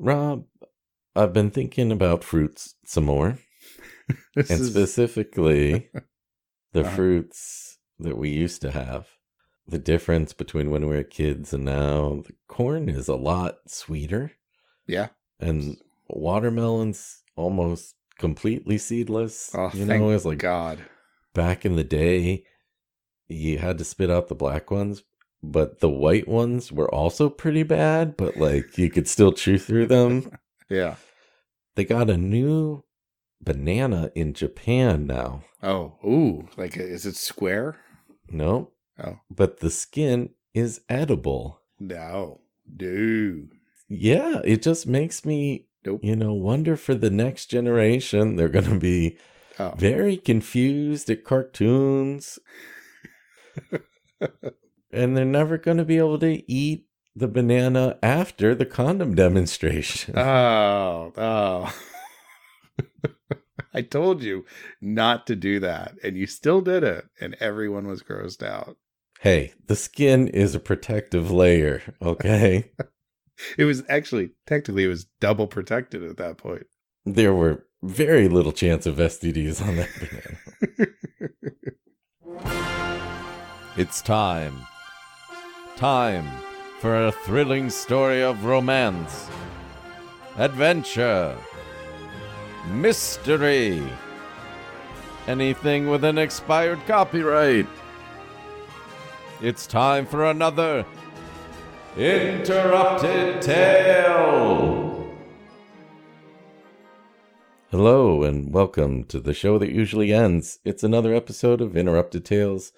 Rob, I've been thinking about fruits some more, and is- specifically the Uh-huh. fruits that we used to have. The difference between when we were kids and now, the corn is a lot sweeter, yeah. and watermelon's almost completely seedless. Oh, you thank know, it's like God. back in the day, you had to spit out the black ones, but the white ones were also pretty bad, but like you could still chew through them. Yeah. They got a new banana in Japan now. Oh, ooh, like uh, is it square? No, Oh, but the skin is edible. no, dude. Yeah, it just makes me, Nope. you know, wonder for the next generation. They're going to be Oh, very confused at cartoons. and they're never going to be able to eat the banana after the condom demonstration. oh, oh. I told you not to do that, and you still did it, and everyone was grossed out. hey, the skin is a protective layer, okay? It was actually technically it was double protected at that point. there were very little chance of STDs on that banana. It's time. Time for a thrilling story of romance, adventure, mystery, anything with an expired copyright. It's time for another Interrupted Tale. Hello, and welcome to the show that usually ends. It's another episode of Interrupted Tales,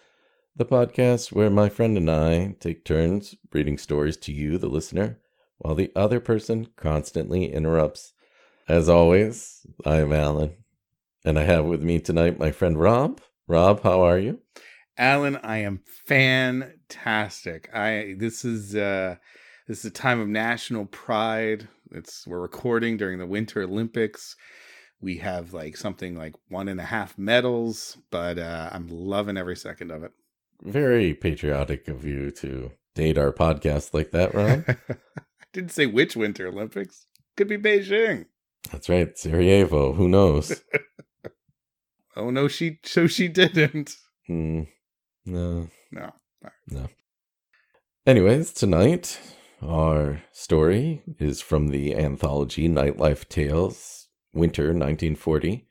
the podcast where my friend and I take turns reading stories to you, the listener, while the other person constantly interrupts. As always, I am Alan, and I have with me tonight my friend Rob. Rob, how are you? Alan, I am fantastic. I this is uh this is a time of national pride. It's we're recording during the Winter Olympics. We have like something like one and a half medals, but uh I'm loving every second of it. Very patriotic of you to date our podcast like that, Rob. I didn't say which Winter Olympics. Could be Beijing. That's right, Sarajevo. Who knows? Oh no, she so she didn't. Hmm. no. No. Anyways, tonight our story is from the anthology Nightlife Tales, Winter 1940,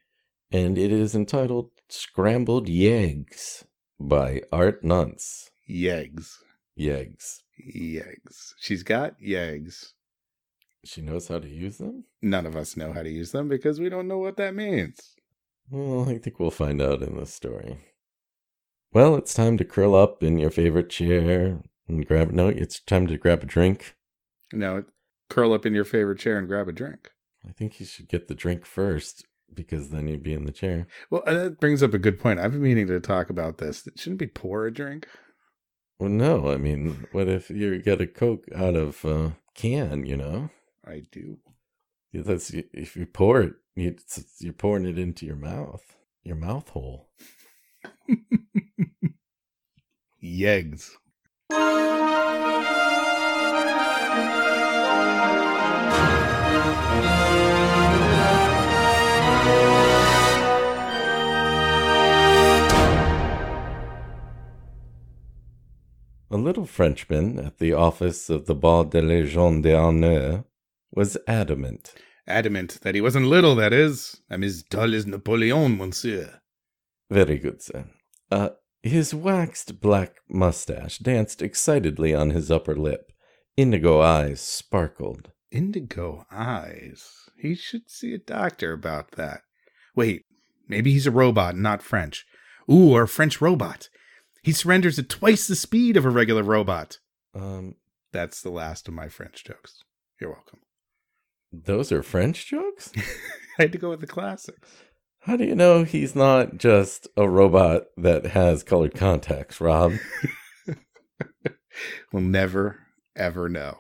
and it is entitled Scrambled Yeggs by Art Nunts. Yeggs. Yeggs. Yeggs. She's got yeggs. She knows how to use them? None of us know how to use them because we don't know what that means. Well, I think we'll find out in this story. Well, it's time to curl up in your favorite chair and grab. No, it's time to grab a drink. No, curl up in your favorite chair and grab a drink. I think you should get the drink first because then you'd be in the chair. Well, that brings up a good point. I've been meaning to talk about this. Shouldn't be pour a drink. Well, no, I mean, what if you get a Coke out of a can, you know? I do. Yeah, That's if you pour it, you're pouring it into your mouth, your mouth hole. Yeggs. A little Frenchman at the office of the Bar de Légion d'Honneur was adamant. Adamant that he wasn't little, that is. I'm as tall as Napoleon, monsieur. Very good, sir. Uh, his waxed black mustache danced excitedly on his upper lip. Indigo eyes sparkled. Indigo eyes. He should see a doctor about that. Wait, maybe he's a robot, not French. Ooh, or a French robot. He surrenders at twice the speed of a regular robot. Um, That's the last of my French jokes. You're welcome. those are French jokes? I had to go with the classics. How do you know he's not just a robot that has colored contacts, Rob? We'll never, ever know.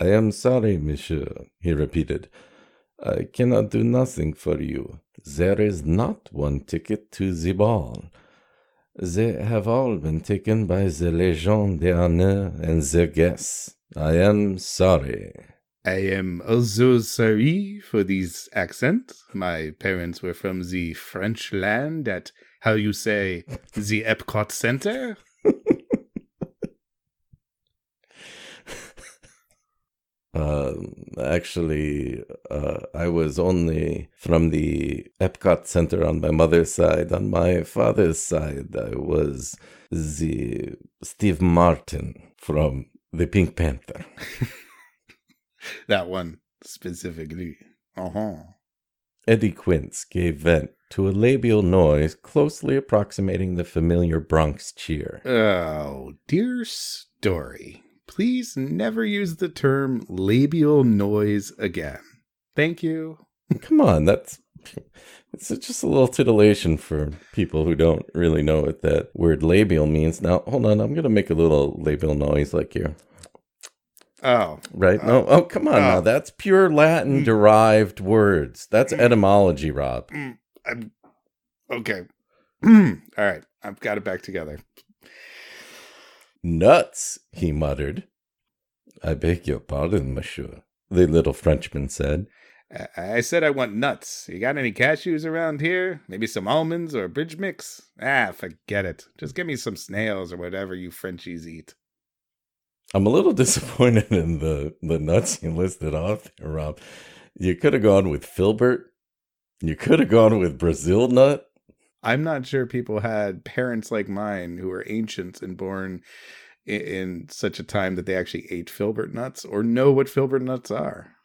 I am sorry, monsieur, he repeated. I cannot do nothing for you. There is not one ticket to the ball. They have all been taken by the Legion d'honneur and their guests. I am sorry. I am also sorry for these accents. My parents were from the French land at, how you say, the Epcot Center. Uh, actually, uh, I was only from the Epcot Center on my mother's side. On my father's side, I was the Steve Martin from the Pink Panther. that one specifically. Uh huh. Eddie Quince gave vent to a labial noise closely approximating the familiar Bronx cheer. Oh, dear story. Please never use the term labial noise again. Thank you. Come on, that's it's just a little titillation for people who don't really know what that word labial means. Now, hold on, I'm gonna make a little labial noise like you. Oh, Right? no, oh, come on now. oh. That's pure Latin mm. derived words. That's mm. etymology, Rob. mm, okay. Mm. All right, I've got it back together. Nuts, he muttered. I beg your pardon, monsieur, the little Frenchman said. I- I said I want nuts. You got any cashews around here? Maybe some almonds or a bridge mix? Ah, forget it. Just give me some snails or whatever you Frenchies eat. I'm a little disappointed in the, the nuts you listed off there, Rob. You could have gone with filbert. You could have gone with Brazil nut. I'm not sure people had parents like mine who were ancients and born in, in such a time that they actually ate filbert nuts or know what filbert nuts are.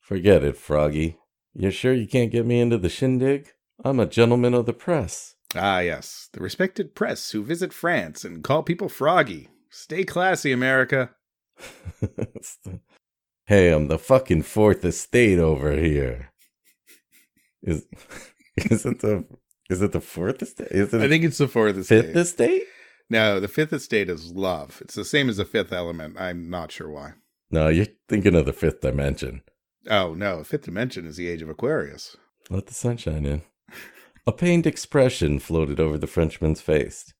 Forget it, Froggy. You're sure you can't get me into the shindig? I'm a gentleman of the press. Ah, yes, the respected press who visit France and call people froggy. Stay classy, America. Hey, I'm the fucking fourth estate over here. Is is it the is it the fourth estate? Is it I think it's the fourth estate. fifth estate? No, the fifth estate is love. It's the same as the fifth element. I'm not sure why. No, you're thinking of the fifth dimension. Oh, no, fifth dimension is the age of Aquarius. Let the sunshine in. A pained expression floated over the Frenchman's face.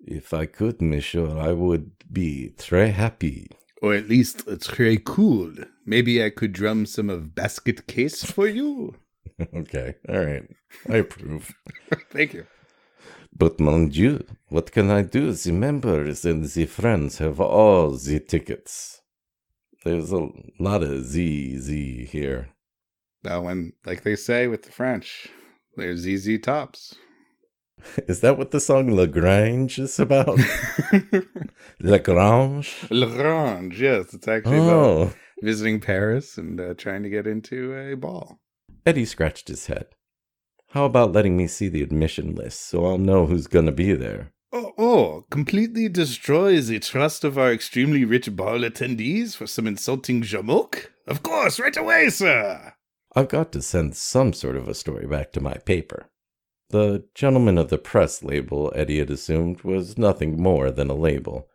If I could, monsieur, I would be très happy. Or at least très cool. Maybe I could drum some of basket case for you. okay, all right. I approve. Thank you. But mon Dieu, what can I do? The members and the friends have all the tickets. There's a lot of Z Z here. Now, when, like they say with the French, there's ZZ Tops. Is that what the song La Grange is about? La Grange? Lagrange, yes, it's actually about Oh. visiting Paris and uh, trying to get into a ball. Eddie scratched his head. How about letting me see the admission list so I'll know who's gonna be there? Oh, oh, completely destroy the trust of our extremely rich ball attendees for some insulting jamoke? Of course, right away, sir. I've got to send some sort of a story back to my paper. The gentleman of the press label, Eddie had assumed, was nothing more than a label.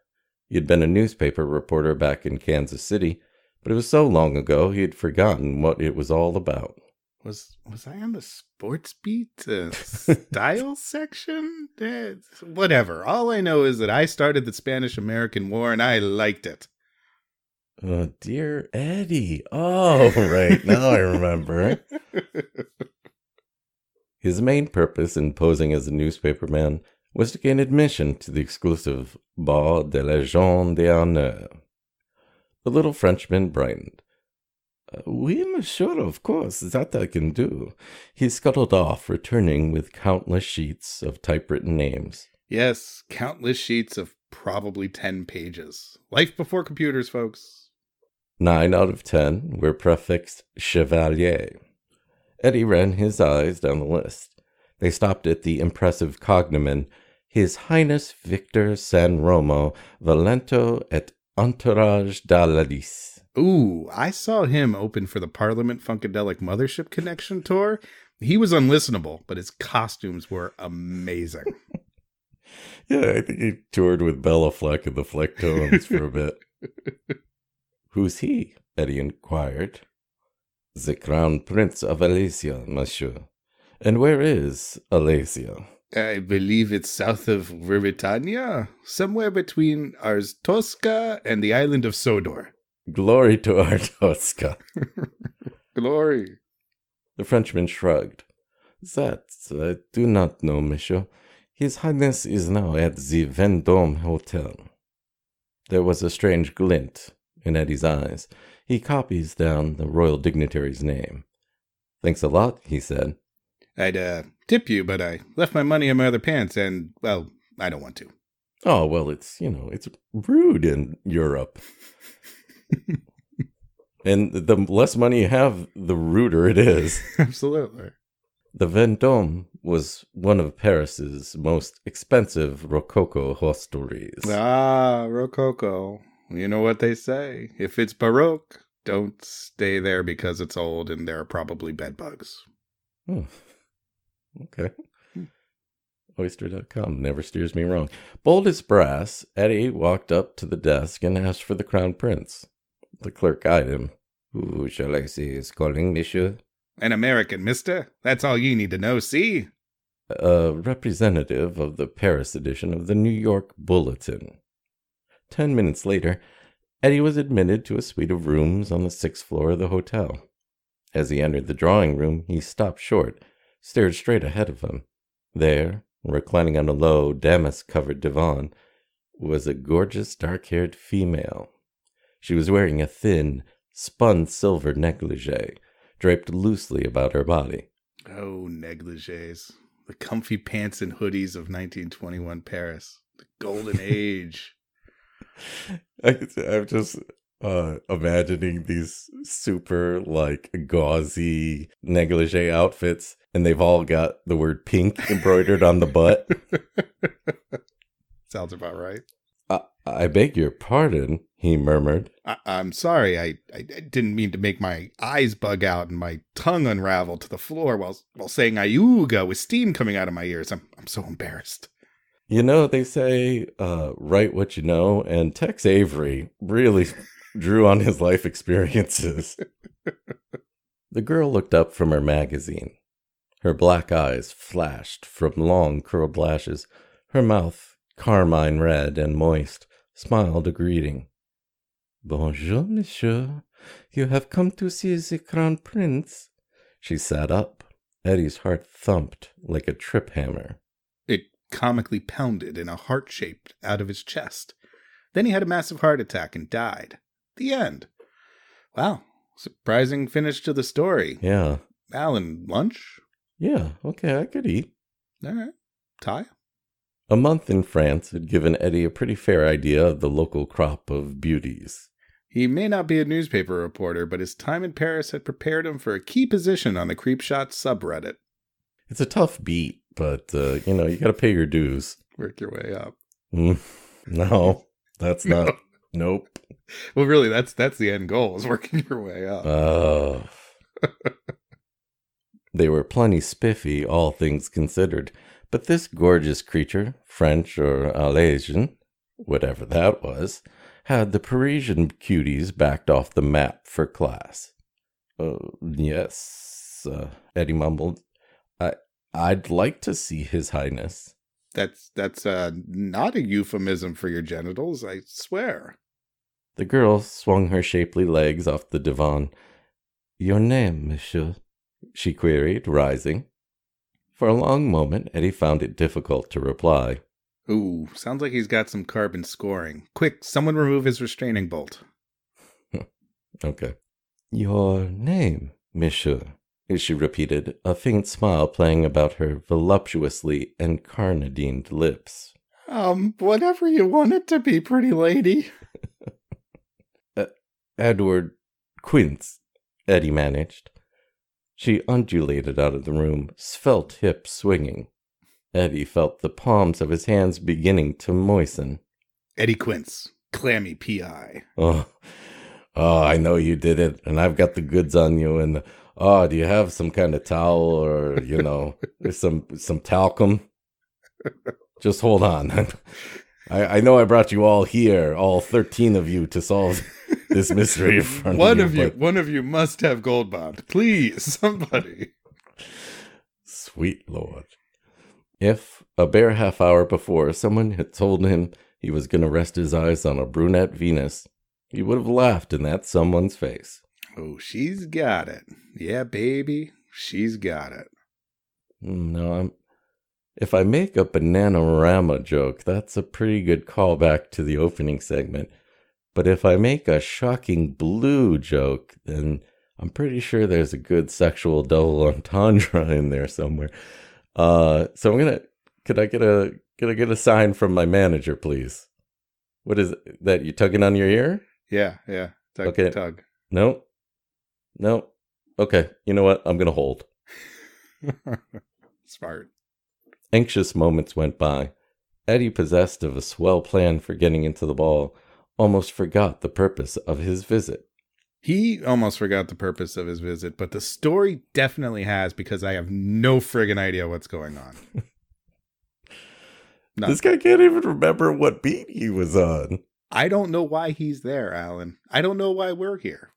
He had been a newspaper reporter back in Kansas City, but it was so long ago he had forgotten what it was all about. Was was I on the sports beat uh, style section? Eh, whatever. All I know is that I started the Spanish American War and I liked it. Oh, dear Eddie. Oh, right. Now I remember. His main purpose in posing as a newspaperman was to gain admission to the exclusive Bar de la Légion d'honneur. The little Frenchman brightened. "Uh, Oui, monsieur, of course, that I can do. He scuttled off, returning with countless sheets of typewritten names. yes, countless sheets of probably 10 pages. Life before computers, folks. Nine out of ten were prefixed Chevalier. Eddie ran his eyes down the list. They stopped at the impressive cognomen His Highness Victor San Romo Valento et Entourage d'Aladis. Ooh, I saw him open for the Parliament Funkadelic Mothership Connection tour. He was unlistenable, but his costumes were amazing. Yeah, I think he toured with Béla Fleck and the Flecktones for a bit. Who's he? Eddie inquired. The Crown Prince of Alesia, monsieur. And where is Alesia? I believe it's south of Ruritania, somewhere between Arstotzka and the island of Sodor. Glory to our Tosca. Glory. The Frenchman shrugged. That I do not know, monsieur. His Highness is now at the Vendôme Hotel. There was a strange glint in Eddie's eyes. He copies down the royal dignitary's name. Thanks a lot, he said. I'd uh, tip you, but I left my money in my other pants, and, well, I don't want to. Oh, well, it's, you know, it's rude in Europe. And the less money you have, the ruder it is. Absolutely. The Vendôme was one of Paris's most expensive Rococo hostelries. Ah, Rococo. You know what they say. If it's Baroque, don't stay there because it's old and there are probably bed bugs. Oh, okay. Oyster.com never steers me wrong. Bold as brass, Eddie walked up to the desk and asked for the Crown Prince. The clerk eyed him. Who shall I say is calling, monsieur? An American, mister. That's all you need to know, see? A representative of the Paris edition of the New York Bulletin. Ten minutes later, Eddie was admitted to a suite of rooms on the sixth floor of the hotel. As he entered the drawing room, he stopped short, stared straight ahead of him. There, reclining on a low, damask covered divan, was a gorgeous dark haired female. She was wearing a thin, spun silver negligee draped loosely about her body. Oh, negligees. The comfy pants and hoodies of 1921 Paris. The golden age. I, I'm just uh, imagining these super like gauzy negligee outfits, and they've all got the word pink embroidered on the butt. Sounds about right. I, I beg your pardon, he murmured. I, am sorry. I, I didn't mean to make my eyes bug out and my tongue unravel to the floor while while saying ayuga with steam coming out of my ears. I'm I'm so embarrassed. You know, they say uh, write what you know, and Tex Avery really drew on his life experiences. the girl looked up from her magazine. Her black eyes flashed from long curled lashes. Her mouth, carmine red and moist, smiled a greeting. Bonjour, monsieur. You have come to see the crown prince. She sat up. Eddie's heart thumped like a trip hammer It comically pounded in a heart shaped out of his chest. Then he had a massive heart attack and died. The end. Wow. Surprising finish to the story. Yeah. Alan, lunch? Yeah, okay, I could eat. All right. Ty? A month in France had given Eddie a pretty fair idea of the local crop of beauties. He may not be a newspaper reporter, but his time in Paris had prepared him for a key position on the Creepshot subreddit. It's a tough beat, but uh, you know you got to pay your dues. Work your way up. Mm, no, that's no. not. Nope. Well, really, that's that's the end goal is working your way up. Oh. they were plenty spiffy, all things considered, but this gorgeous creature, French or Alasian, whatever that was, had the Parisian cuties backed off the map for class. Uh, yes, uh, Eddie mumbled. I'd like to see His Highness. That's that's uh, not a euphemism for your genitals, I swear. The girl swung her shapely legs off the divan. Your name, monsieur? she queried, rising. For a long moment, Eddie found it difficult to reply. Ooh, sounds like he's got some carbon scoring. Quick, someone remove his restraining bolt. okay. Your name, monsieur? she repeated, a faint smile playing about her voluptuously encarnadined lips. Um, whatever you want it to be, pretty lady. uh, Edward Quince, Eddie managed. She undulated out of the room, svelte hips swinging. Eddie felt the palms of his hands beginning to moisten. Eddie Quince, clammy PI. Oh, oh, I know you did it, and I've got the goods on you, and oh, do you have some kind of towel or you know some some talcum? Just hold on. I, I know I brought you all here, all thirteen of you, to solve this mystery. one of you, of you one of you must have gold bond. Please, somebody. Sweet Lord. If a bare half hour before someone had told him he was going to rest his eyes on a brunette Venus, he would have laughed in that someone's face. Oh, she's got it. Yeah, baby, she's got it. Mm, No, I'm. If I make a Bananarama joke, that's a pretty good callback to the opening segment. But if I make a shocking blue joke, then I'm pretty sure there's a good sexual double entendre in there somewhere. Uh, so I'm gonna. Could I get a? Could I get a sign from my manager, please? What is it? that? You tugging on your ear? Yeah, yeah. Tug, Okay. tug. No. No. Okay. You know what? I'm gonna hold. Smart. Anxious moments went by. Eddie, possessed of a swell plan for getting into the ball, almost forgot the purpose of his visit. He almost forgot the purpose of his visit, but the story definitely has because I have no friggin' idea what's going on. This guy can't even remember what beat he was on. I don't know why he's there, Alan. I don't know why we're here.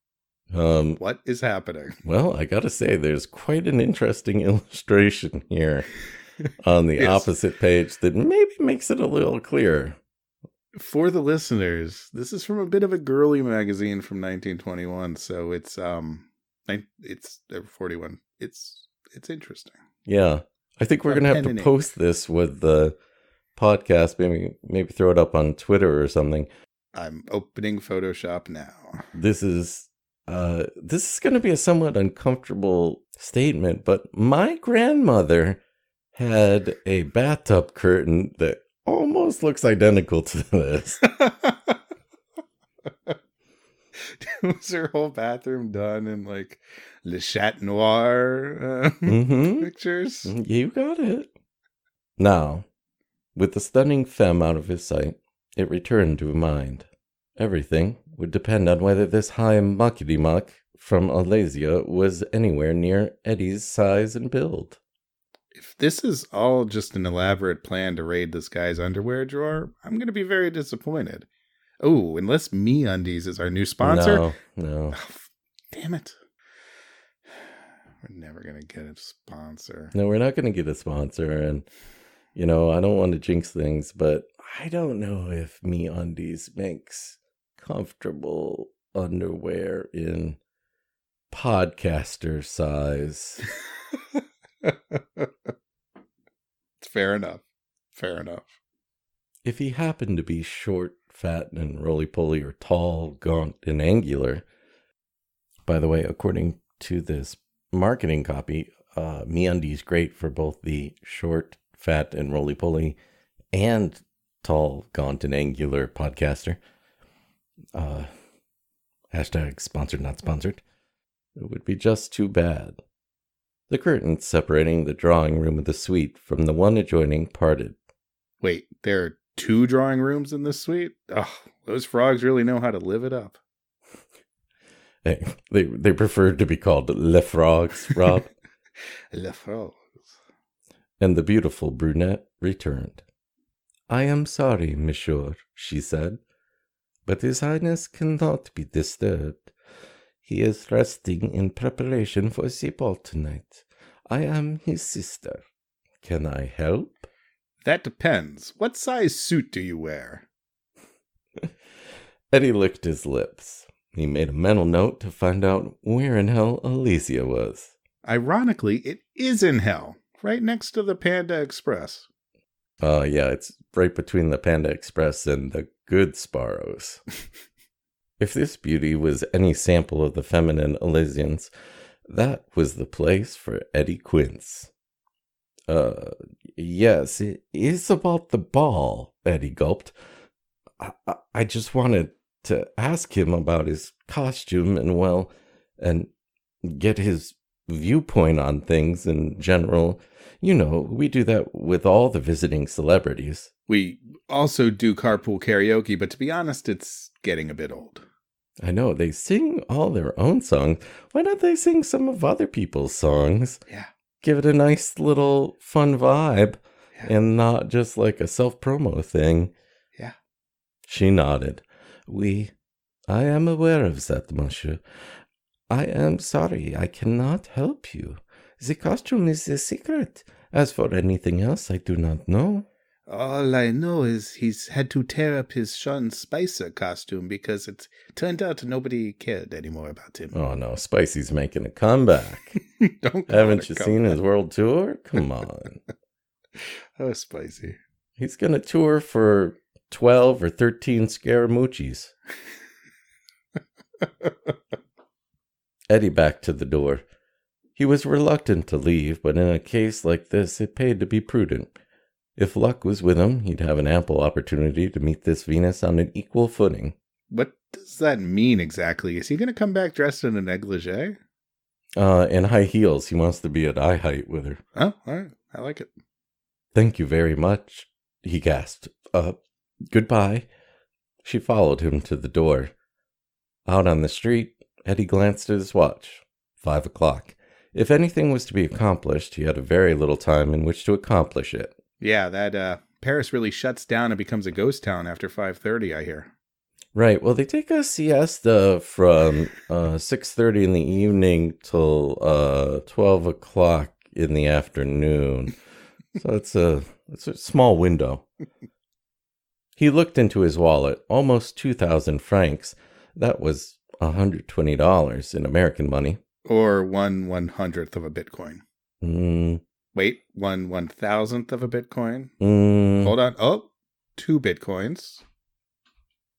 Um, What is happening? well, I gotta say, there's quite an interesting illustration here on the Yes. opposite page that maybe makes it a little clearer. For the listeners, this is from a bit of a girly magazine from 1921, so it's um, it's uh, 41. It's it's interesting. Yeah. I think we're gonna have to post this with the podcast, maybe maybe throw it up on Twitter or something. I'm opening Photoshop now. this is uh this is going to be a somewhat uncomfortable statement but my grandmother had a bathtub curtain that almost looks identical to this. Was her whole bathroom done in like Le Chat Noir uh, hmm pictures? you got it. Now with the stunning femme out of his sight it returned to mind. Everything would depend on whether this high muckety muck from Alasia was anywhere near Eddie's size and build. If this is all just an elaborate plan to raid this guy's underwear drawer, I'm going to be very disappointed. Oh, unless MeUndies is our new sponsor. No, no. Oh, damn it. We're never going to get a sponsor. No, we're not going to get a sponsor. And, you know, I don't want to jinx things, but I don't know if MeUndies makes comfortable underwear in podcaster size. it's fair enough. Fair enough. If he happened to be short, fat, and roly poly, or tall, gaunt, and angular, by the way, according to this marketing copy, uh, MeUndies great for both the short, fat, and roly poly, and tall, gaunt, and angular podcaster. Uh, hashtag sponsored, not sponsored. It would be just too bad. The curtains separating the drawing room of the suite from the one adjoining parted. Wait, there are two drawing rooms in this suite? Oh, those frogs really know how to live it up. Hey, they they prefer to be called Le Frogs, Rob. Le frogs. and the beautiful brunette returned. I am sorry, monsieur, she said, but his highness cannot be disturbed. He is resting in preparation for the ball tonight. I am his sister. Can I help? That depends. What size suit do you wear? Eddie licked his lips. He made a mental note to find out where in hell Alicia was. Ironically, it is in hell, right next to the Panda Express. Uh, yeah, it's right between the Panda Express and the good Sparrows. if this beauty was any sample of the feminine Elysians, that was the place for Eddie Quince. Uh, yes, it is about the ball, Eddie gulped. I, I, I just wanted to ask him about his costume and, well, and get his viewpoint on things in general. You know, we do that with all the visiting celebrities. We also do carpool karaoke, but to be honest, it's getting a bit old. I know they sing all their own songs. Why don't they sing some of other people's songs? Yeah. Give it a nice little fun vibe Yeah. and not just like a self promo thing. Yeah. She nodded. We, I am aware of that, monsieur. I am sorry, I cannot help you. The costume is a secret. As for anything else, I do not know. All I know is he's had to tear up his Sean Spicer costume because it turned out nobody cared anymore about him. Oh no, Spicy's making a comeback. Don't Haven't you seen his world tour? Come on. Oh, spicy. He's going to tour for 12 or 13 Scaramucci's. Eddie backed to the door. He was reluctant to leave, but in a case like this, it paid to be prudent. If luck was with him, he'd have an ample opportunity to meet this Venus on an equal footing. What does that mean exactly? Is he going to come back dressed in a negligee? Uh, in high heels, he wants to be at eye height with her. Oh, all right. I like it. Thank you very much, he gasped. Uh, goodbye. She followed him to the door. Out on the street, Eddie glanced at his watch. Five o'clock. If anything was to be accomplished, he had a very little time in which to accomplish it. Yeah, that uh, Paris really shuts down and becomes a ghost town after 5:30, I hear. Right. Well, they take a siesta from uh, six thirty in the evening till uh, twelve o'clock in the afternoon. So it's a it's a small window. He looked into his wallet. Almost two thousand francs. That was hundred twenty dollars in American money. Or one one hundredth of a Bitcoin. Mm, Wait, one one thousandth of a Bitcoin? mm, Hold on. Oh, two Bitcoins.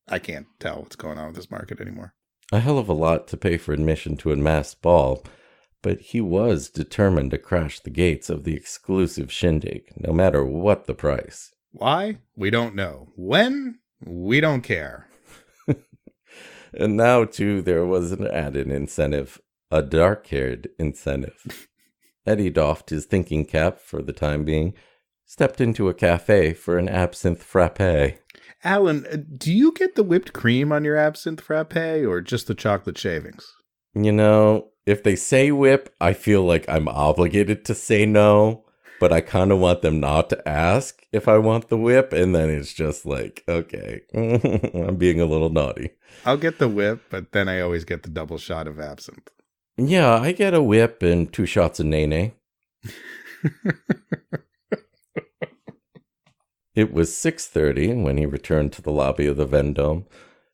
I can't tell what's going on with this market anymore. a hell of a lot to pay for admission to a masked ball, but he was determined to crash the gates of the exclusive shindig, no matter what the price. Why? We don't know. When? We don't care. And now, too, there was an added incentive, a dark haired incentive. Eddie doffed his thinking cap for the time being, stepped into a cafe for an absinthe frappe. Alan, uh, do you get the whipped cream on your absinthe frappe or just the chocolate shavings? You know, if they say whip, I feel like I'm obligated to say no, but I kind of want them not to ask if I want the whip, and then it's just like, okay, I'm being a little naughty. I'll get the whip, but then I always get the double shot of absinthe. Yeah, I get a whip and two shots of nene. It was 6:30 when he returned to the lobby of the Vendome,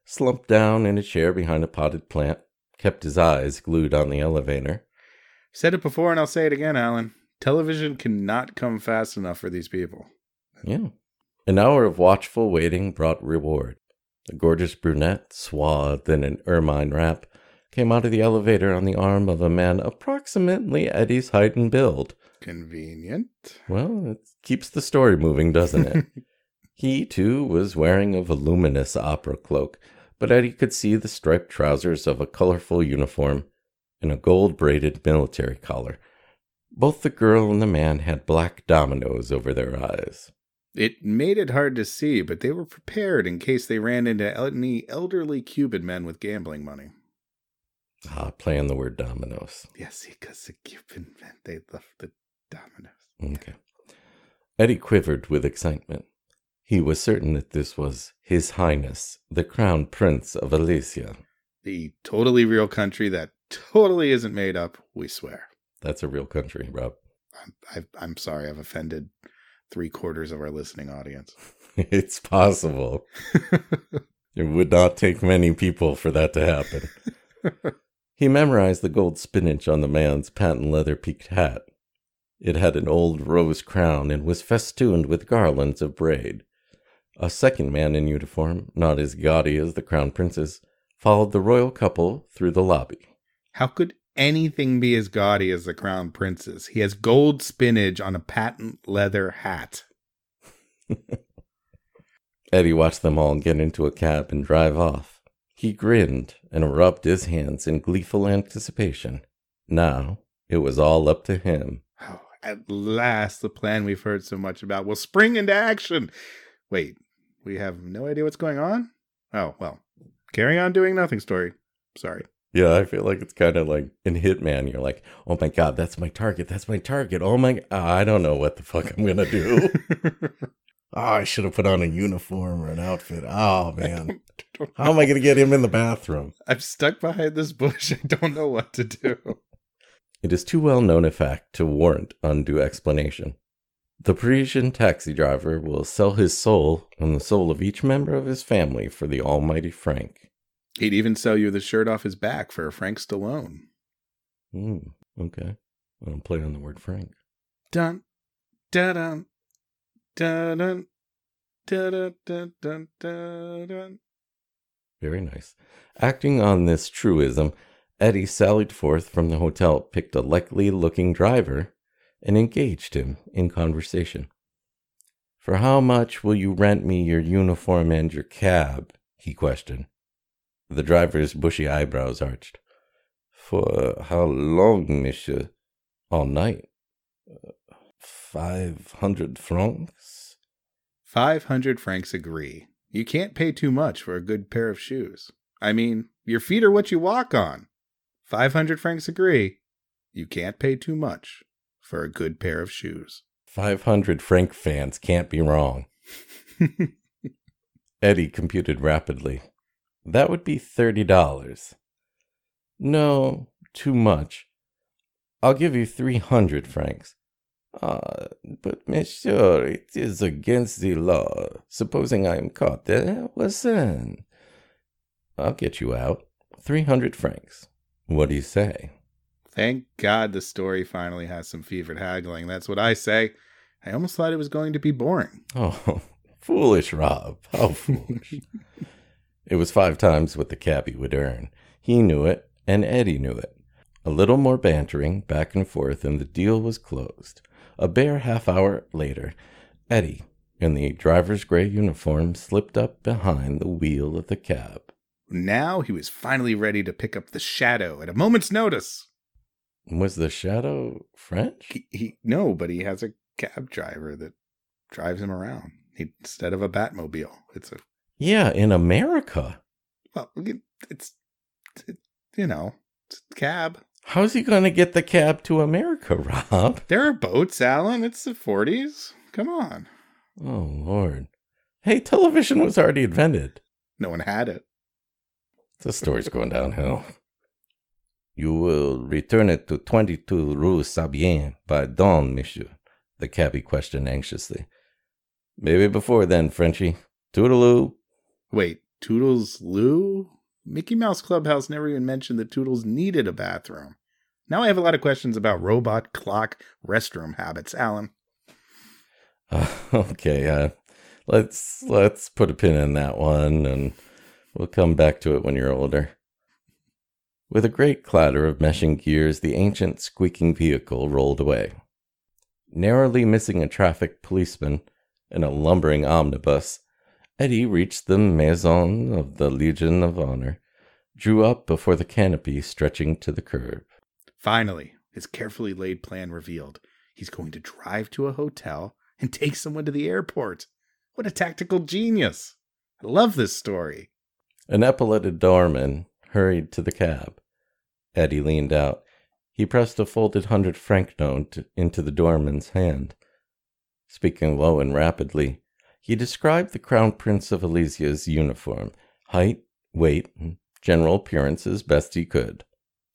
slumped down in a chair behind a potted plant, kept his eyes glued on the elevator. Said it before and I'll say it again, Alan. Television cannot come fast enough for these people. Yeah. An hour of watchful waiting brought reward. The gorgeous brunette, swathed in an ermine wrap, came out of the elevator on the arm of a man approximately Eddie's height and build. Convenient. Well, it keeps the story moving, doesn't it? he, too, was wearing a voluminous opera cloak, but Eddie could see the striped trousers of a colorful uniform and a gold braided military collar. Both the girl and the man had black dominoes over their eyes. It made it hard to see, but they were prepared in case they ran into any elderly Cuban men with gambling money. Ah, playing the word dominoes. Yes, because the Cuban men, they love the dominoes. Okay. Eddie quivered with excitement. He was certain that this was His Highness, the Crown Prince of Alicia. The totally real country that totally isn't made up, we swear. That's a real country, Rob. I'm, I've, I'm sorry, I've offended three quarters of our listening audience. It's possible. It would not take many people for that to happen. he memorized the gold spinach on the man's patent leather peaked hat. It had an old rose crown and was festooned with garlands of braid. A second man in uniform, not as gaudy as the crown prince's, followed the royal couple through the lobby. How could anything be as gaudy as the crown prince's? He has gold spinach on a patent leather hat. Eddie watched them all get into a cab and drive off. He grinned and rubbed his hands in gleeful anticipation. Now it was all up to him. Oh, at last, the plan we've heard so much about will spring into action. Wait, we have no idea what's going on? Oh, well, carry on doing nothing story. Sorry. Yeah, I feel like it's kind of like in Hitman. You're like, oh my god, that's my target. That's my target. Oh my, I don't know what the fuck I'm gonna do. oh, I should have put on a uniform or an outfit. Oh man, how am I gonna get him in the bathroom? I'm stuck behind this bush. I don't know what to do. It is too well known a fact to warrant undue explanation. The Parisian taxi driver will sell his soul and the soul of each member of his family for the almighty franc. He'd even sell you the shirt off his back for a Frank Stallone. Hmm, okay. I'll play on the word franc. Dun, dun, dun, dun, dun, dun. Very nice. Acting on this truism, Eddie sallied forth from the hotel, picked a likely looking driver, and engaged him in conversation. For how much will you rent me your uniform and your cab? he questioned. The driver's bushy eyebrows arched. For how long, monsieur? All night. Five hundred francs? Five hundred francs agree. You can't pay too much for a good pair of shoes. I mean, your feet are what you walk on. Five hundred francs agree. You can't pay too much for a good pair of shoes. 500 franc fans can't be wrong. Eddie computed rapidly. That would be $30. No, too much. I'll give you 300 francs. Ah, but monsieur, it is against the law. Supposing I am caught, there, What then? I'll get you out. 300 francs. What do you say? Thank God the story finally has some fevered haggling. That's what I say. I almost thought it was going to be boring. Oh, foolish Rob. How foolish. it was five times what the cabbie would earn. He knew it, and Eddie knew it. A little more bantering back and forth, and the deal was closed. A bare half hour later, Eddie, in the driver's gray uniform, slipped up behind the wheel of the cab. Now he was finally ready to pick up the shadow at a moment's notice. Was the shadow French? He, he no, but he has a cab driver that drives him around he, instead of a Batmobile. It's a Yeah, in America. well, it's it, you know, it's a cab. How's he going to get the cab to America, Rob? There are boats, Alan. It's the forties. Come on. Oh, Lord. Hey, television was already invented. No one had it. The story's going downhill. You will return it to 22 Rue Sabien by dawn, monsieur, the cabbie questioned anxiously. Maybe before then, Frenchy. Toodaloo. Wait, Toodles Lou? Mickey Mouse Clubhouse never even mentioned that Toodles needed a bathroom. Now I have a lot of questions about robot clock restroom habits, Alan. Uh, okay, uh, let's let's put a pin in that one, and we'll come back to it when you're older. With a great clatter of meshing gears, the ancient squeaking vehicle rolled away. Narrowly missing a traffic policeman and a lumbering omnibus, Eddie reached the Maison of the Legion of Honor, drew up before the canopy stretching to the curb. Finally, his carefully laid plan revealed. He's going to drive to a hotel and take someone to the airport. What a tactical genius! I love this story. An epauletted doorman hurried to the cab. Eddie leaned out. He pressed a folded hundred franc note into the doorman's hand. Speaking low and rapidly, he described the Crown Prince of Elysia's uniform, height, weight, and general appearance as best he could.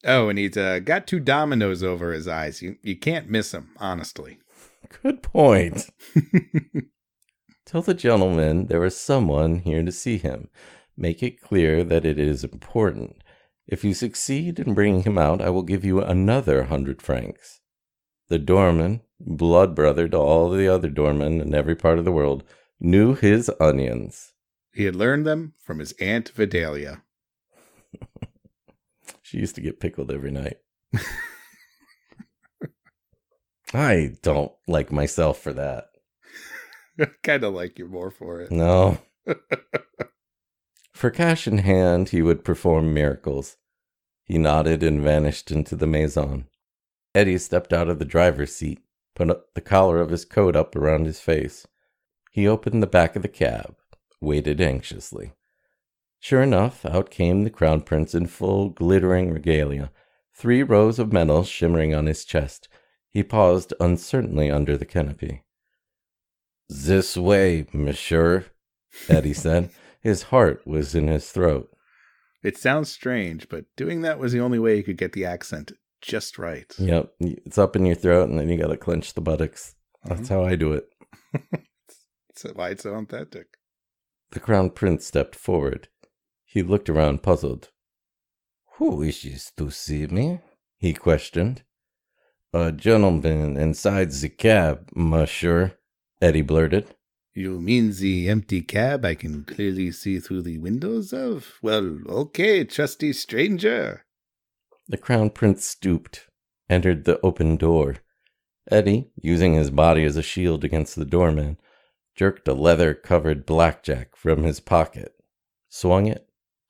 Oh, and he's uh, got two dominoes over his eyes. You you can't miss him, honestly. Good point. Tell the gentleman there is someone here to see him. Make it clear that it is important. If you succeed in bringing him out, I will give you another hundred francs. The doorman, blood brother to all the other doormen in every part of the world, knew his onions. He had learned them from his aunt Vidalia. She used to get pickled every night. I don't like myself for that. I kind of like you more for it. No. for cash in hand, he would perform miracles. He nodded and vanished into the maison. Eddie stepped out of the driver's seat, put the collar of his coat up around his face. He opened the back of the cab, waited anxiously. Sure enough, out came the crown prince in full glittering regalia, three rows of medals shimmering on his chest. He paused uncertainly under the canopy. This way, monsieur, Eddie said. His heart was in his throat. It sounds strange, but doing that was the only way he could get the accent just right. Yep, it's up in your throat, and then you gotta clench the buttocks. That's mm-hmm. how I do it. Why it's so authentic. The crown prince stepped forward. He looked around puzzled. Who wishes to see me? he questioned. A gentleman inside the cab, monsieur, Eddie blurted. You mean the empty cab I can clearly see through the windows of? Well, okay, trusty stranger. The crown prince stooped, entered the open door. Eddie, using his body as a shield against the doorman, jerked a leather covered blackjack from his pocket, swung it,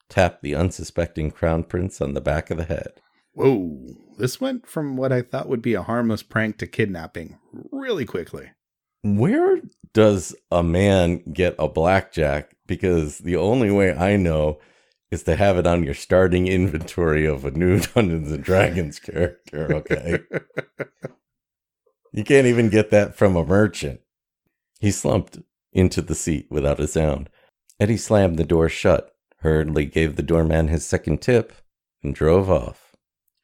tapped the unsuspecting crown prince on the back of the head. Whoa, this went from what I thought would be a harmless prank to kidnapping really quickly. Where does a man get a blackjack? Because the only way I know is to have it on your starting inventory of a new Dungeons and Dragons character, okay? you can't even get that from a merchant. He slumped into the seat without a sound. Eddie slammed the door shut, hurriedly gave the doorman his second tip, and drove off.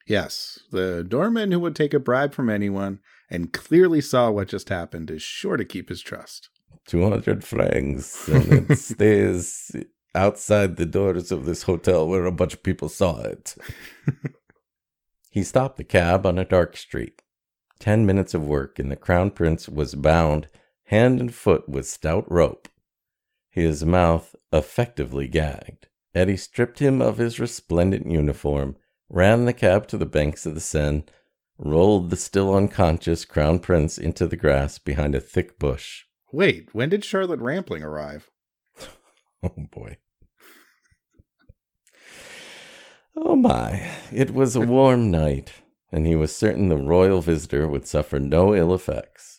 Yes, the doorman who would take a bribe from anyone and clearly saw what just happened is sure to keep his trust. 200 francs, and it stays outside the doors of this hotel where a bunch of people saw it. he stopped the cab on a dark street. Ten minutes of work, and the crown prince was bound hand and foot with stout rope. His mouth effectively gagged. Eddie stripped him of his resplendent uniform, ran the cab to the banks of the Seine, rolled the still unconscious crown prince into the grass behind a thick bush. Wait, when did Charlotte Rampling arrive? Oh boy. Oh my. It was a warm night, and he was certain the royal visitor would suffer no ill effects.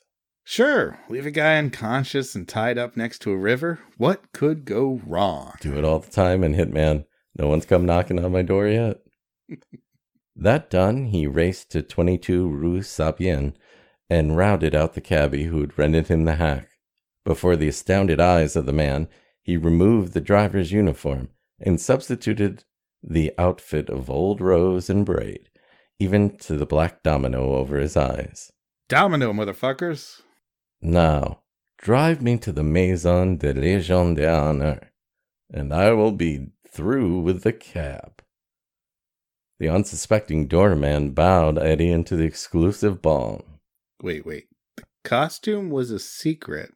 Sure, leave a guy unconscious and tied up next to a river. What could go wrong? Do it all the time, and Hitman, no one's come knocking on my door yet. that done, he raced to 22 Rue Sapien and routed out the cabby who'd rented him the hack. Before the astounded eyes of the man, he removed the driver's uniform and substituted the outfit of old rose and braid, even to the black domino over his eyes. Domino, motherfuckers! Now, drive me to the Maison de Légion d'Honneur, and I will be through with the cab. The unsuspecting doorman bowed Eddie into the exclusive ball. Wait, wait. The costume was a secret.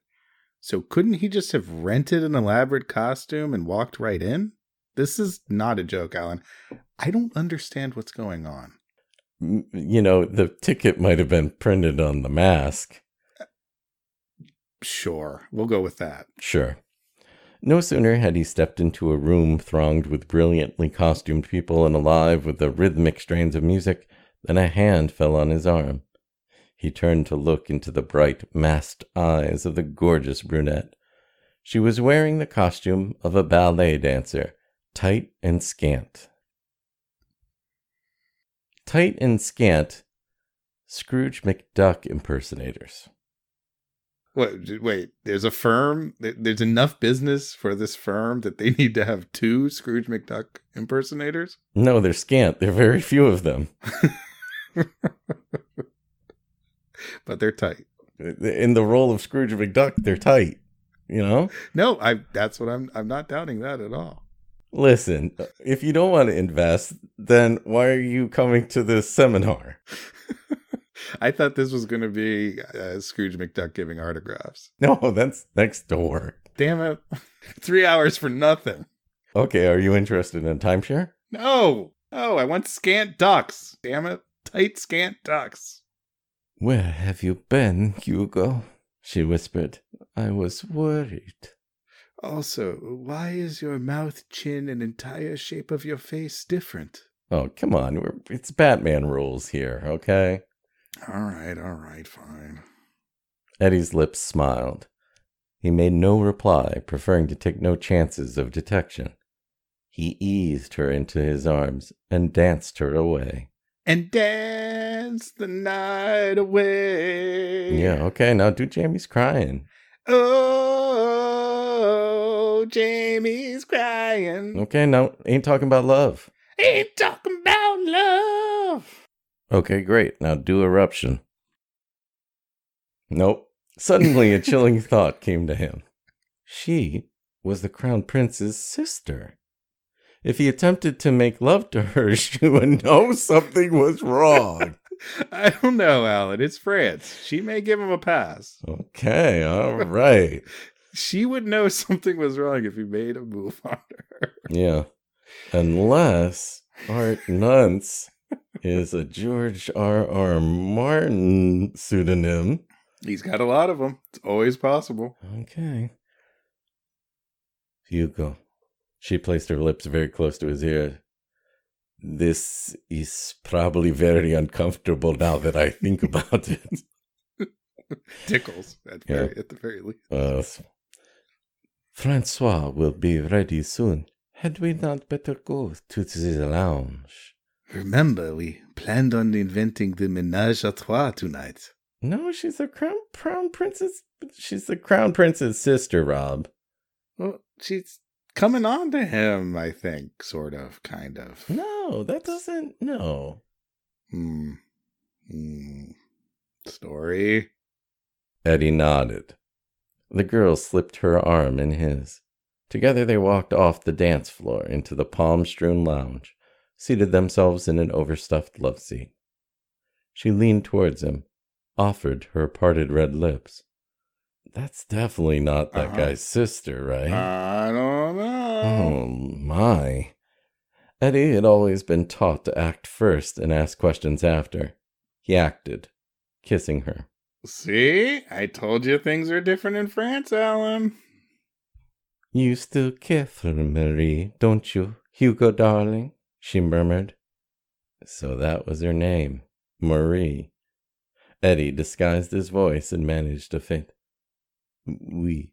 So couldn't he just have rented an elaborate costume and walked right in? This is not a joke, Alan. I don't understand what's going on. You know, the ticket might have been printed on the mask. Sure, we'll go with that. Sure. No sooner had he stepped into a room thronged with brilliantly costumed people and alive with the rhythmic strains of music than a hand fell on his arm. He turned to look into the bright, masked eyes of the gorgeous brunette. She was wearing the costume of a ballet dancer, tight and scant. Tight and scant Scrooge McDuck impersonators. What? Wait, there's a firm. There's enough business for this firm that they need to have two Scrooge McDuck impersonators. No, they're scant. There are very few of them. but they're tight. In the role of Scrooge McDuck, they're tight. You know? No, I. That's what I'm. I'm not doubting that at all. Listen, uh, if you don't want to invest, then why are you coming to this seminar? I thought this was going to be uh, Scrooge McDuck giving autographs. No, that's next door. Damn it. Three hours for nothing. Okay, are you interested in timeshare? No. Oh, I want scant ducks. Damn it. Tight scant ducks. Where have you been, Hugo? She whispered. I was worried. Also, why is your mouth, chin, and entire shape of your face different? Oh, come on. We're, it's Batman rules here, okay? All right, all right, fine. Eddie's lips smiled. He made no reply, preferring to take no chances of detection. He eased her into his arms and danced her away. And dance the night away. Yeah, okay, now do Jamie's crying. Oh, Jamie's crying. Okay, now ain't talking about love. Ain't talking about love. Okay, great. Now do eruption. Nope. Suddenly, a chilling thought came to him. She was the crown prince's sister. If he attempted to make love to her, she would know something was wrong. I don't know, Alan. It's France. She may give him a pass. Okay, all right. She would know something was wrong if he made a move on her. Yeah. Unless Art Nunts is a George R. R. Martin pseudonym. He's got a lot of them. It's always possible. Okay. Hugo. She placed her lips very close to his ear. This is probably very uncomfortable now that I think about it. Tickles at, Yeah. very, at the very least. Uh, Francois will be ready soon. Had we not better go to the lounge? Remember, we planned on inventing the menage a trois tonight. No, she's the crown crown princess. She's the crown prince's sister, Rob. Well, she's coming on to him, I think, sort of, kind of. No, that doesn't. No. Hmm. Hmm. Story. Eddie nodded. The girl slipped her arm in his. Together they walked off the dance floor into the palm strewn lounge, seated themselves in an overstuffed love seat. She leaned towards him, offered her parted red lips. That's definitely not that Uh-huh. guy's sister, right? I don't know. Oh my. Eddie had always been taught to act first and ask questions after. He acted, kissing her. See? I told you things are different in France, Alan. You still care for Marie, don't you, Hugo darling? She murmured. So that was her name, Marie. Eddie disguised his voice and managed to faint. We.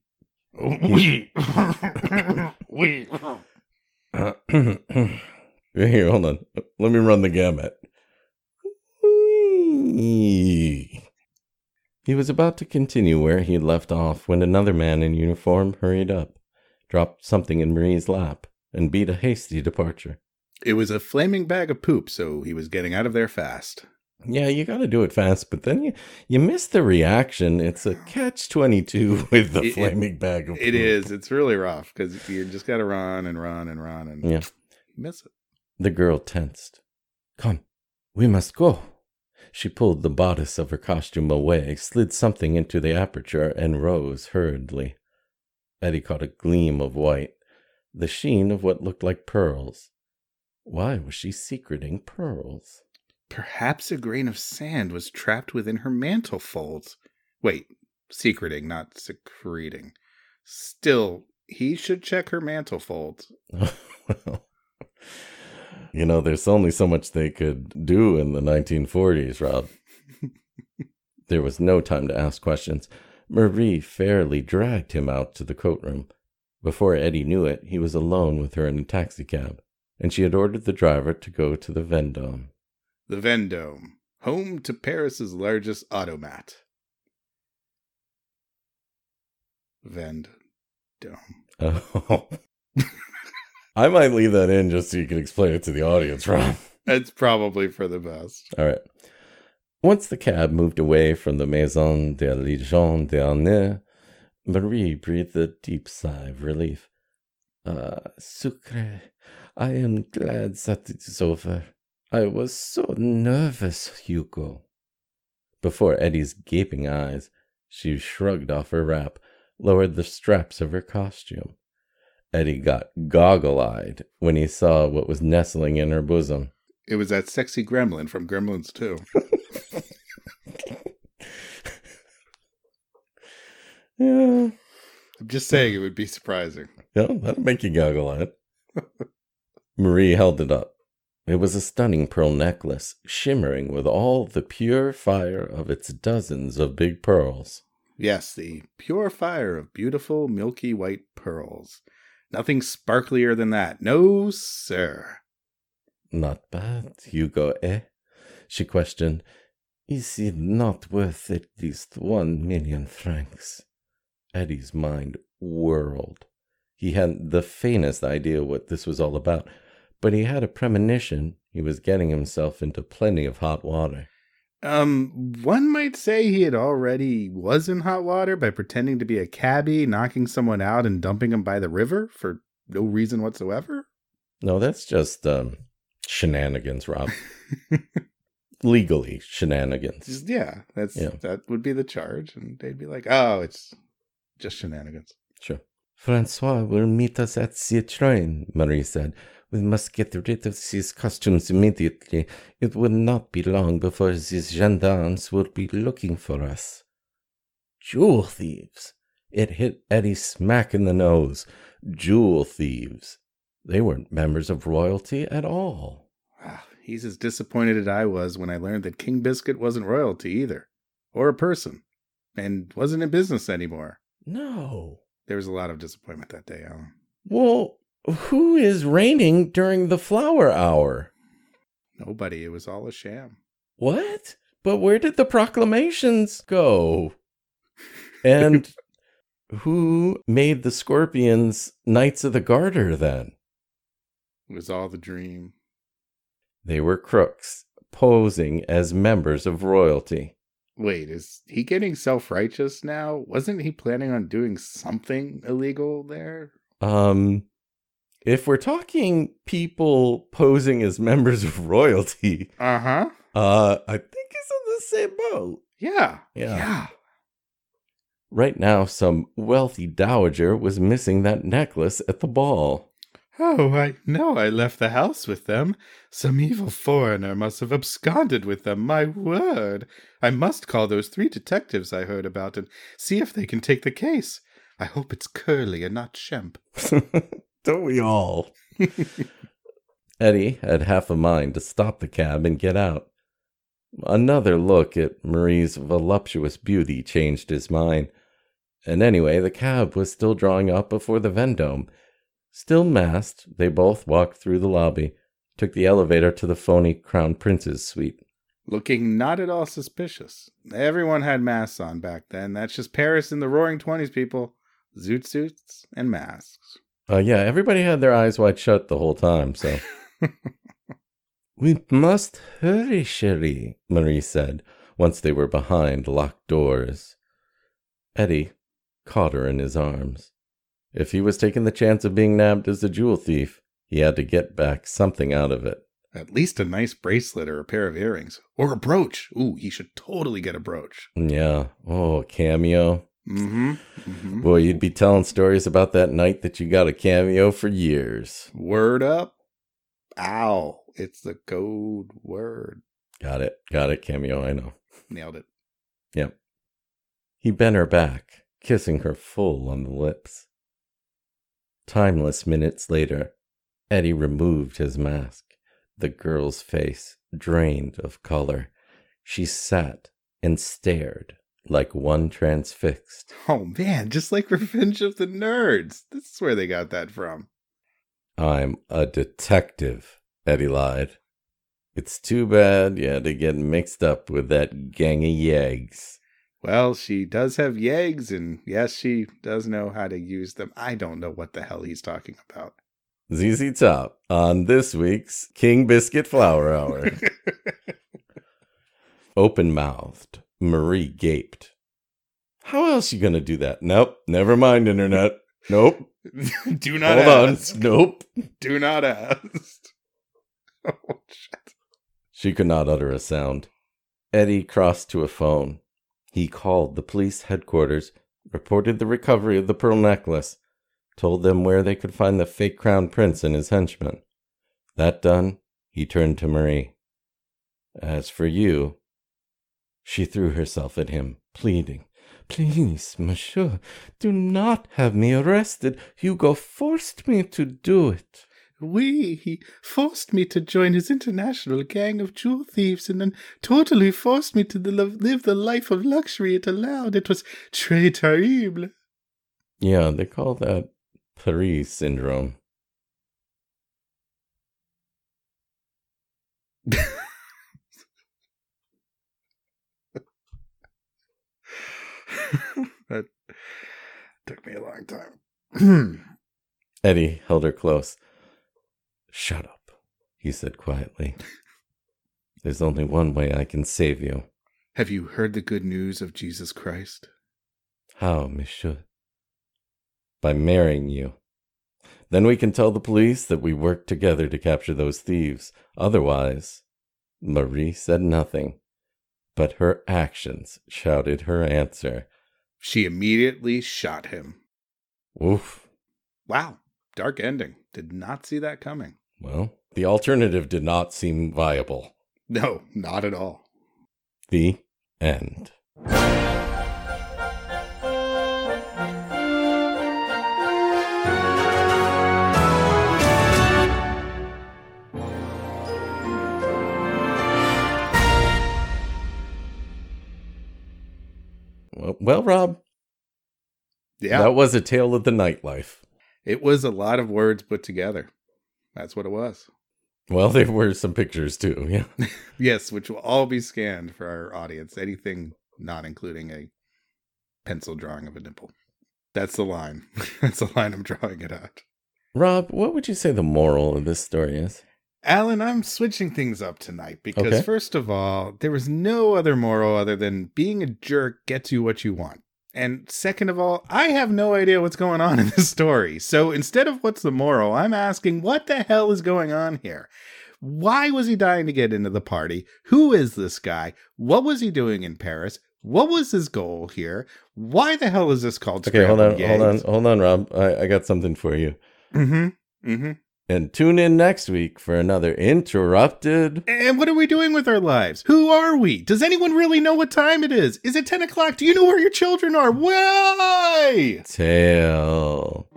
We. we. Here, hold on. Let me run the gamut. He was about to continue where he had left off when another man in uniform hurried up, dropped something in Marie's lap, and beat a hasty departure. It was a flaming bag of poop, so he was getting out of there fast. Yeah, you got to do it fast, but then you you miss the reaction. It's a catch twenty two with the It- it- flaming bag of It poop. is. It's really rough because you just got to run and run and run and Yeah. miss it. The girl tensed. Come, we must go. She pulled the bodice of her costume away, slid something into the aperture, and rose hurriedly. Eddie caught a gleam of white, the sheen of what looked like pearls. Why was she secreting pearls? Perhaps a grain of sand was trapped within her mantle folds. Wait, secreting, not secreting. Still, he should check her mantle folds. well, you know, there's only so much they could do in the 1940s, Rob. there was no time to ask questions. Marie fairly dragged him out to the coat room. Before Eddie knew it, he was alone with her in a taxicab, and she had ordered the driver to go to the Vendome. The Vendome, home to Paris's largest automat. Vendome. Oh. I might leave that in just so you can explain it to the audience, Rob. It's probably for the best. All right. Once the cab moved away from the Maison de Légion d'honneur, Marie breathed a deep sigh of relief. Ah, sucre, I am glad that it is over. I was so nervous, Hugo. Before Eddie's gaping eyes, she shrugged off her wrap, lowered the straps of her costume. Eddie got goggle eyed when he saw what was nestling in her bosom. It was that sexy gremlin from Gremlins 2. Yeah. I'm just saying it would be surprising. Yeah, that'll make you goggle eyed. Marie held it up. It was a stunning pearl necklace, shimmering with all the pure fire of its dozens of big pearls. Yes, the pure fire of beautiful milky white pearls. Nothing sparklier than that. No, sir. Not bad, Hugo, eh? She questioned. Is it not worth at least one million francs? Eddie's mind whirled. He hadn't the faintest idea what this was all about, but he had a premonition he was getting himself into plenty of hot water. Um, one might say he had already was in hot water by pretending to be a cabbie, knocking someone out and dumping him by the river for no reason whatsoever. No, that's just um, shenanigans, Rob. Legally, shenanigans. Just, yeah, that's Yeah. that would be the charge, and they'd be like, "Oh, it's just shenanigans." Sure. Francois will meet us at the train, Marie said. We must get rid of these costumes immediately. It will not be long before these gendarmes will be looking for us. Jewel thieves. It hit Eddie smack in the nose. Jewel thieves. They weren't members of royalty at all. Ah, He's as disappointed as I was when I learned that King Biscuit wasn't royalty either, or a person, and wasn't in business anymore. No. There was a lot of disappointment that day, Alan. Well, who is reigning during the flower hour? Nobody. It was all a sham. What? But where did the proclamations go? And who made the scorpions Knights of the Garter then? It was all the dream. They were crooks, posing as members of royalty. Wait, is he getting self righteous now? Wasn't he planning on doing something illegal there? Um, if we're talking people posing as members of royalty, Uh huh. uh, I think he's in the same boat. Yeah. Yeah. Yeah. Right now, some wealthy dowager was missing that necklace at the ball. Oh, I know I left the house with them. Some evil foreigner must have absconded with them, my word. I must call those three detectives I heard about and see if they can take the case. I hope it's Curly and not Shemp. Don't we all? Eddie had half a mind to stop the cab and get out. Another look at Marie's voluptuous beauty changed his mind. And anyway, the cab was still drawing up before the Vendome. Still masked, they both walked through the lobby, took the elevator to the phony Crown Prince's suite. Looking not at all suspicious. Everyone had masks on back then. That's just Paris in the roaring 20s, people. Zoot suits and masks. Uh, yeah, everybody had their eyes wide shut the whole time, so. we must hurry, Cherie, Marie said, once they were behind locked doors. Eddie caught her in his arms. If he was taking the chance of being nabbed as a jewel thief, he had to get back something out of it. At least a nice bracelet or a pair of earrings. Or a brooch. Ooh, he should totally get a brooch. Yeah. Oh, a cameo. Mm-hmm. mm-hmm. Boy, you'd be telling stories about that night that you got a cameo for years. Word up. Ow. It's the code word. Got it. Got it, cameo. I know. Nailed it. Yep. He bent her back, kissing her full on the lips. Timeless minutes later, Eddie removed his mask. The girl's face drained of color. She sat and stared like one transfixed. Oh man, just like Revenge of the Nerds. This is where they got that from. I'm a detective, Eddie lied. It's too bad you had to get mixed up with that gang of yeggs. Well, she does have yeggs, and yes, she does know how to use them. I don't know what the hell he's talking about. ZZ Top on this week's King Biscuit Flower Hour. Open mouthed, Marie gaped. How else you gonna do that? Nope, never mind, internet. Nope. Do not Hold ask. on. Nope. Do not ask. Oh, shit. She could not utter a sound. Eddie crossed to a phone. He called the police headquarters, reported the recovery of the pearl necklace, told them where they could find the fake crown prince and his henchmen. That done, he turned to Marie. As for you, she threw herself at him, pleading. Please, monsieur, do not have me arrested. Hugo forced me to do it. We, he forced me to join his international gang of jewel thieves and then totally forced me to live the life of luxury it allowed. It was très terrible. Yeah, they call that Paris syndrome. that took me a long time. Eddie held her close. Shut up, he said quietly. There's only one way I can save you. Have you heard the good news of Jesus Christ? How, monsieur? By marrying you. Then we can tell the police that we worked together to capture those thieves. Otherwise, Marie said nothing, but her actions shouted her answer. She immediately shot him. Oof. Wow. Dark ending. Did not see that coming. Well, the alternative did not seem viable. No, not at all. The end. Well, Rob, Yeah. that was a tale of the nightlife. It was a lot of words put together. That's what it was. Well, there were some pictures too. Yeah. Yes, which will all be scanned for our audience. Anything not including a pencil drawing of a nipple. That's the line. That's the line I'm drawing it at. Rob, what would you say the moral of this story is? Alan, I'm switching things up tonight because, Okay. first of all, there was no other moral other than being a jerk gets you what you want. And second of all, I have no idea what's going on in this story. So instead of what's the moral, I'm asking what the hell is going on here? Why was he dying to get into the party? Who is this guy? What was he doing in Paris? What was his goal here? Why the hell is this called Okay, hold on, hold on, hold on, Rob. I, I got something for you. Mm-hmm. Mm-hmm. And tune in next week for another interrupted. And what are we doing with our lives? Who are we? Does anyone really know what time it is? Is it 10 o'clock? Do you know where your children are? Why? Tale.